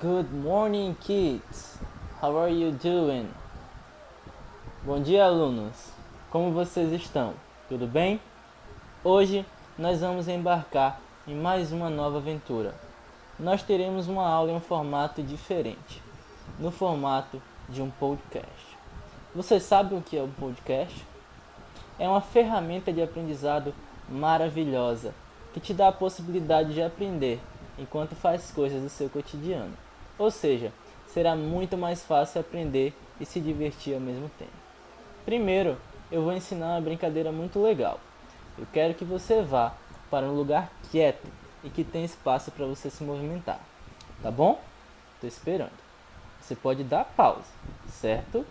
Good morning, kids. How are you doing? Bom dia, alunos. Como vocês estão? Tudo bem? Hoje nós vamos embarcar em mais uma nova aventura. Nós teremos uma aula em um formato diferente, no formato de um podcast. Você sabe o que é um podcast? É uma ferramenta de aprendizado maravilhosa que te dá a possibilidade de aprender enquanto faz coisas do seu cotidiano. Ou seja, será muito mais fácil aprender e se divertir ao mesmo tempo. Primeiro, eu vou ensinar uma brincadeira muito legal. Eu quero que você vá para um lugar quieto e que tenha espaço para você se movimentar. Tá bom? Estou esperando. Você pode dar pausa, certo?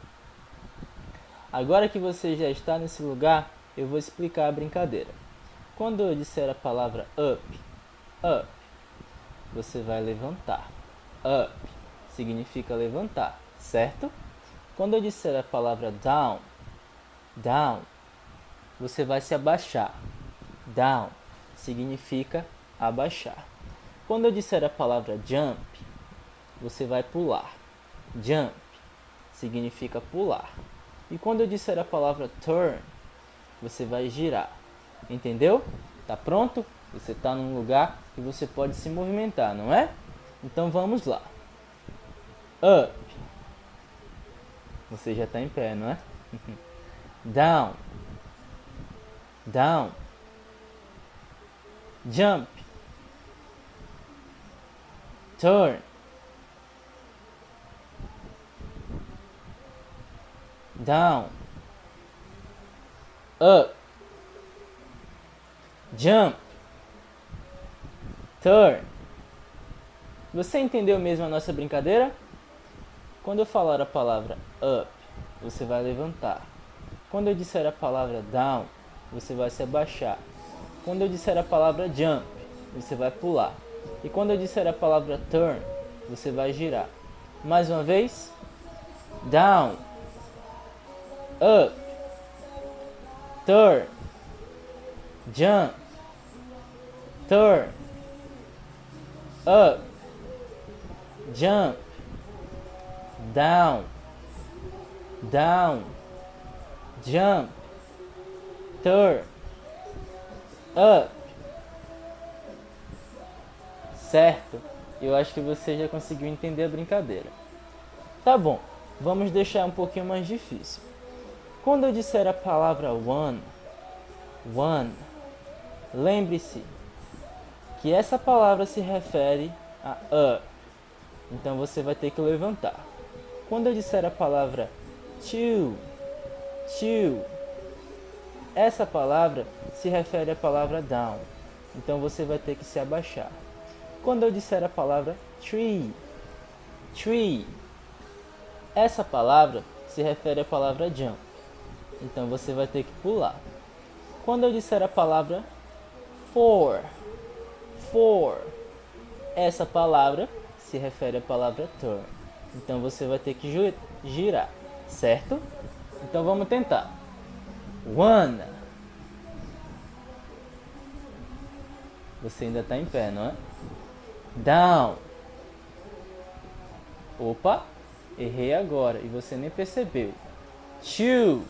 Agora que você já está nesse lugar, eu vou explicar a brincadeira. Quando eu disser a palavra up, up, você vai levantar up significa levantar, certo? Quando eu disser a palavra down, down, você vai se abaixar. Down significa abaixar. Quando eu disser a palavra jump, você vai pular. Jump significa pular. E quando eu disser a palavra turn, você vai girar. Entendeu? Tá pronto? Você está num lugar que você pode se movimentar, não é? Então vamos lá. Up. Você já está em pé, não é? Down. Down. Jump. Turn. Down. Up. Jump. Turn. Você entendeu mesmo a nossa brincadeira? Quando eu falar a palavra up, você vai levantar. Quando eu disser a palavra down, você vai se abaixar. Quando eu disser a palavra jump, você vai pular. E quando eu disser a palavra turn, você vai girar. Mais uma vez. Down. Up. Turn. Jump. Turn. Up jump, down, down, jump, turn, up. Certo? Eu acho que você já conseguiu entender a brincadeira. Tá bom, vamos deixar um pouquinho mais difícil. Quando eu disser a palavra one, one, lembre-se que essa palavra se refere a a então você vai ter que levantar. Quando eu disser a palavra two, two, essa palavra se refere à palavra down. Então você vai ter que se abaixar. Quando eu disser a palavra tree, tree, essa palavra se refere à palavra jump. Então você vai ter que pular. Quando eu disser a palavra four, four, essa palavra se refere à palavra turn. Então você vai ter que girar, certo? Então vamos tentar. One. Você ainda está em pé, não é? Down. Opa, errei agora e você nem percebeu. Two.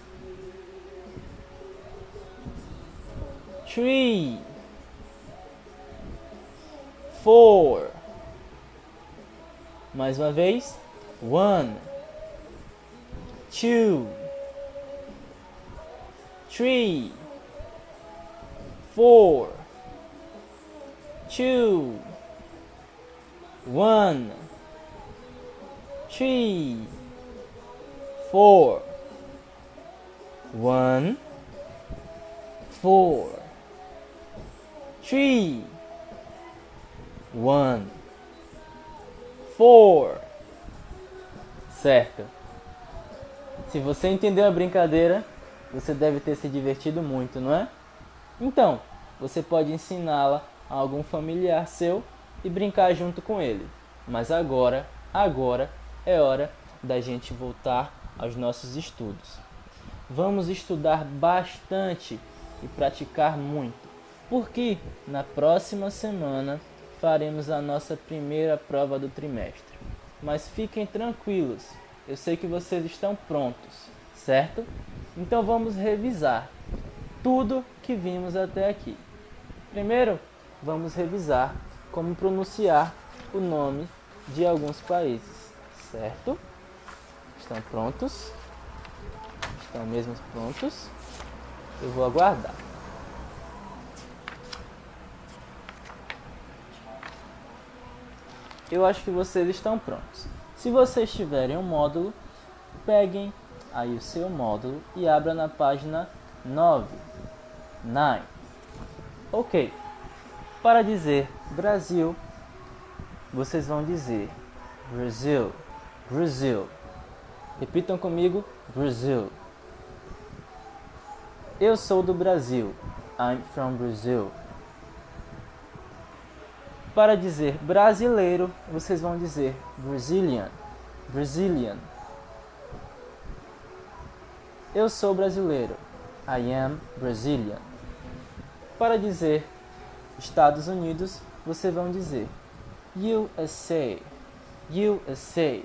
Three. Four. Mais uma vez. One. Two. Three. Four. Two. One. Three. Four. One. Four. Three. One for. Certo. Se você entendeu a brincadeira, você deve ter se divertido muito, não é? Então, você pode ensiná-la a algum familiar seu e brincar junto com ele. Mas agora, agora é hora da gente voltar aos nossos estudos. Vamos estudar bastante e praticar muito, porque na próxima semana faremos a nossa primeira prova do trimestre. mas fiquem tranquilos. Eu sei que vocês estão prontos, certo? Então vamos revisar tudo que vimos até aqui. Primeiro, vamos revisar como pronunciar o nome de alguns países, certo? Estão prontos? Estão mesmo prontos? Eu vou aguardar. Eu acho que vocês estão prontos. Se vocês tiverem um módulo, peguem aí o seu módulo e abra na página 9. 9. Ok. Para dizer Brasil, vocês vão dizer Brasil, Brasil. Repitam comigo, Brasil. Eu sou do Brasil. I'm from Brazil. Para dizer brasileiro, vocês vão dizer Brazilian. Brazilian. Eu sou brasileiro. I am Brazilian. Para dizer Estados Unidos, vocês vão dizer USA. USA.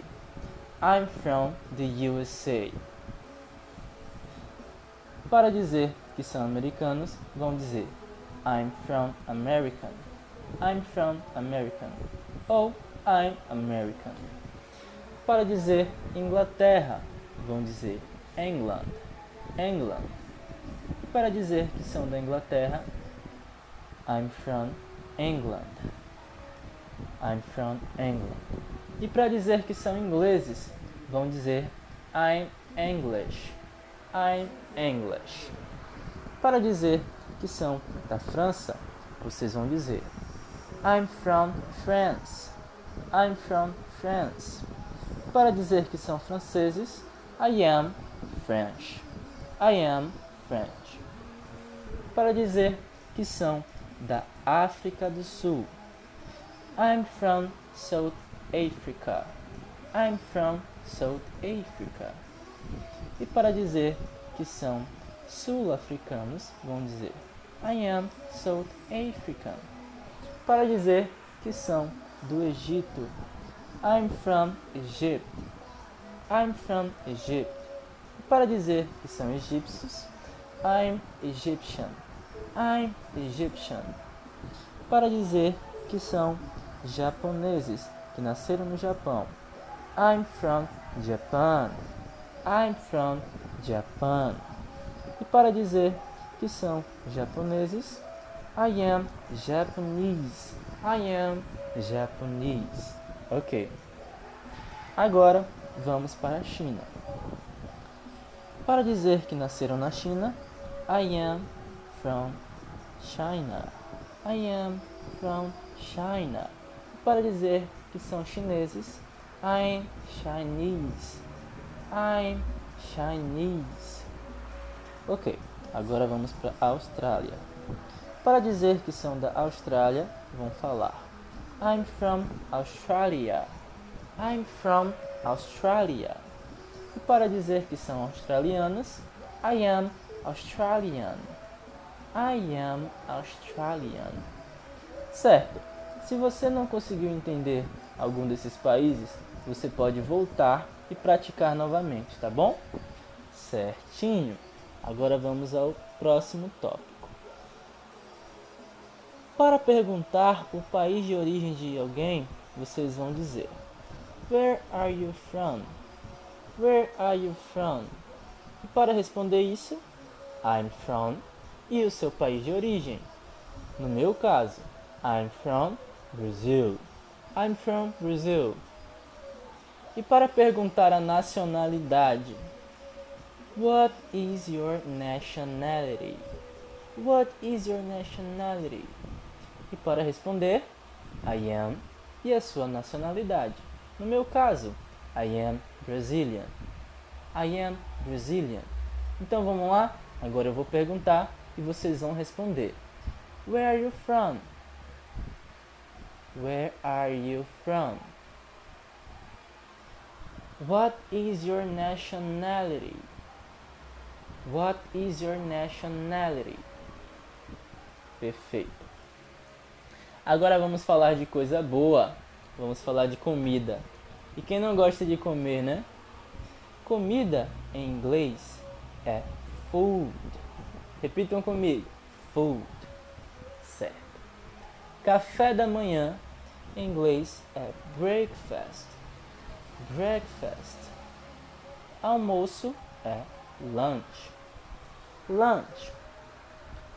I'm from the USA. Para dizer que são americanos, vão dizer I'm from American. I'm from American. Ou I'm American. Para dizer Inglaterra, vão dizer England. England. Para dizer que são da Inglaterra, I'm from England. I'm from England. E para dizer que são ingleses, vão dizer I'm English. I'm English. Para dizer que são da França, vocês vão dizer I'm from France. I'm from France. Para dizer que são franceses, I am French. I am French. Para dizer que são da África do Sul, I'm from South Africa. I'm from South Africa. E para dizer que são sul-africanos, vão dizer I am South African. Para dizer que são do Egito, I'm from Egypt. I'm from Egypt. E para dizer que são egípcios, I'm Egyptian. I'm Egyptian. Para dizer que são japoneses que nasceram no Japão, I'm from Japan. I'm from Japan. E para dizer que são japoneses, I am Japanese. I am Japanese. Ok. Agora vamos para a China. Para dizer que nasceram na China, I am from China. I am from China. Para dizer que são chineses, I'm Chinese. I'm Chinese. Ok, agora vamos para a Austrália. Para dizer que são da Austrália, vão falar I'm from Australia. I'm from Australia. E para dizer que são australianas, I am Australian. I am Australian. Certo. Se você não conseguiu entender algum desses países, você pode voltar e praticar novamente, tá bom? Certinho. Agora vamos ao próximo tópico. Para perguntar o país de origem de alguém, vocês vão dizer: Where are you from? Where are you from? E para responder isso, I'm from e o seu país de origem. No meu caso, I'm from Brazil. I'm from Brazil. E para perguntar a nacionalidade, What is your nationality? What is your nationality? E para responder, I am e a sua nacionalidade. No meu caso, I am Brazilian. I am Brazilian. Então vamos lá? Agora eu vou perguntar e vocês vão responder. Where are you from? Where are you from? What is your nationality? What is your nationality? Perfeito. Agora vamos falar de coisa boa. Vamos falar de comida. E quem não gosta de comer, né? Comida em inglês é food. Repitam comigo: food. Certo. Café da manhã em inglês é breakfast. Breakfast. Almoço é lunch. Lunch.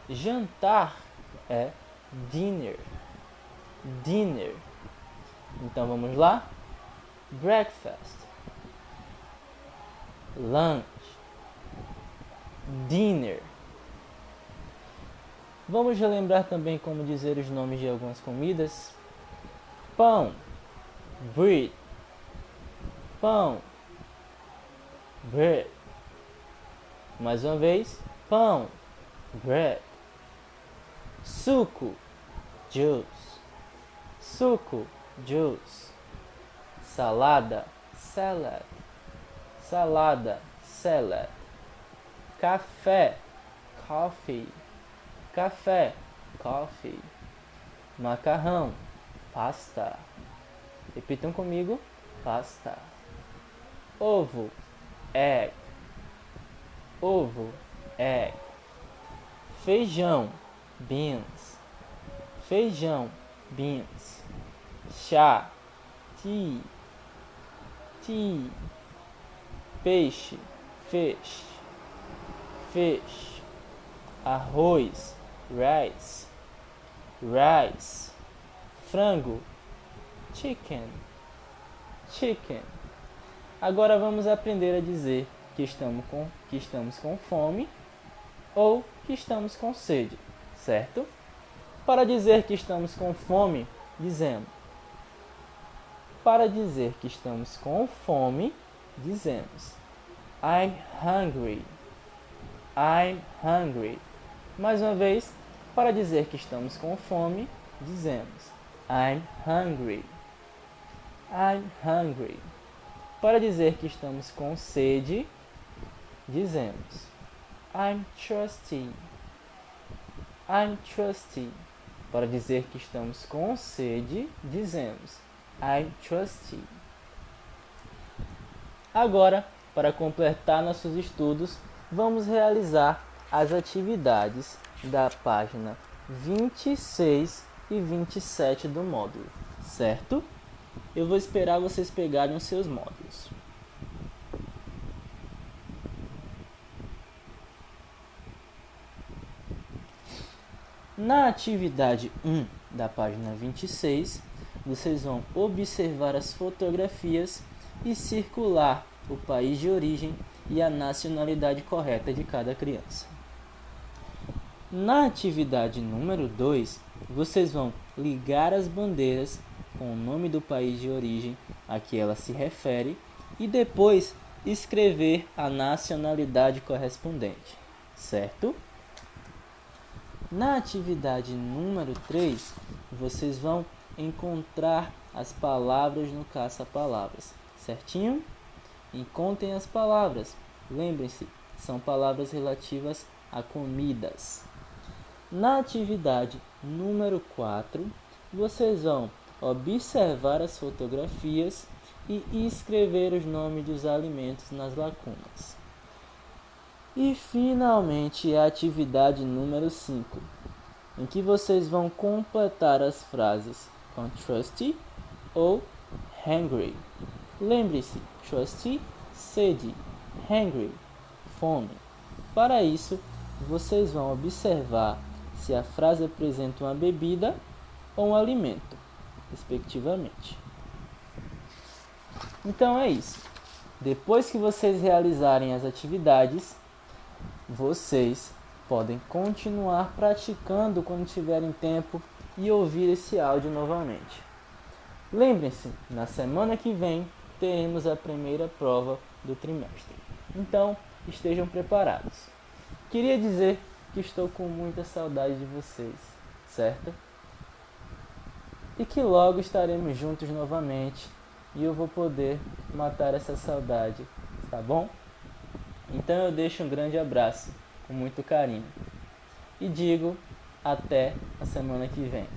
Jantar é dinner. Dinner. Então vamos lá? Breakfast. Lunch. Dinner. Vamos relembrar também como dizer os nomes de algumas comidas. Pão. Bread. Pão. Bread. Mais uma vez. Pão. Bread. Suco. Juice. Suco. Juice. Salada. Salad. Salada. Salad. Café. Coffee café, coffee, macarrão, pasta. Repitam comigo, pasta. Ovo, egg. Ovo, egg. Feijão, beans. Feijão, beans. Chá, tea. Tea. Peixe, fish. Fish. Arroz, rice, rice, frango, chicken, chicken. Agora vamos aprender a dizer que estamos com, que estamos com fome ou que estamos com sede, certo? Para dizer que estamos com fome, dizemos. Para dizer que estamos com fome, dizemos I'm hungry. I'm hungry. Mais uma vez, para dizer que estamos com fome, dizemos I'm hungry. I'm hungry. Para dizer que estamos com sede, dizemos I'm thirsty. I'm thirsty. Para dizer que estamos com sede, dizemos I'm thirsty. Agora, para completar nossos estudos, vamos realizar as atividades da página 26 e 27 do módulo, certo? Eu vou esperar vocês pegarem os seus módulos. Na atividade 1 da página 26, vocês vão observar as fotografias e circular o país de origem e a nacionalidade correta de cada criança. Na atividade número 2, vocês vão ligar as bandeiras com o nome do país de origem a que ela se refere e depois escrever a nacionalidade correspondente, certo? Na atividade número 3, vocês vão encontrar as palavras no caça-palavras, certinho? Encontrem as palavras. Lembrem-se, são palavras relativas a comidas. Na atividade número 4, vocês vão observar as fotografias e escrever os nomes dos alimentos nas lacunas. E finalmente a atividade número 5, em que vocês vão completar as frases com trusty ou hungry. Lembre-se, trusty, sede, hungry, fome. Para isso, vocês vão observar se a frase apresenta uma bebida ou um alimento, respectivamente. Então é isso. Depois que vocês realizarem as atividades, vocês podem continuar praticando quando tiverem tempo e ouvir esse áudio novamente. Lembrem-se, na semana que vem teremos a primeira prova do trimestre. Então, estejam preparados. Queria dizer que estou com muita saudade de vocês, certo? E que logo estaremos juntos novamente e eu vou poder matar essa saudade, tá bom? Então eu deixo um grande abraço com muito carinho e digo até a semana que vem.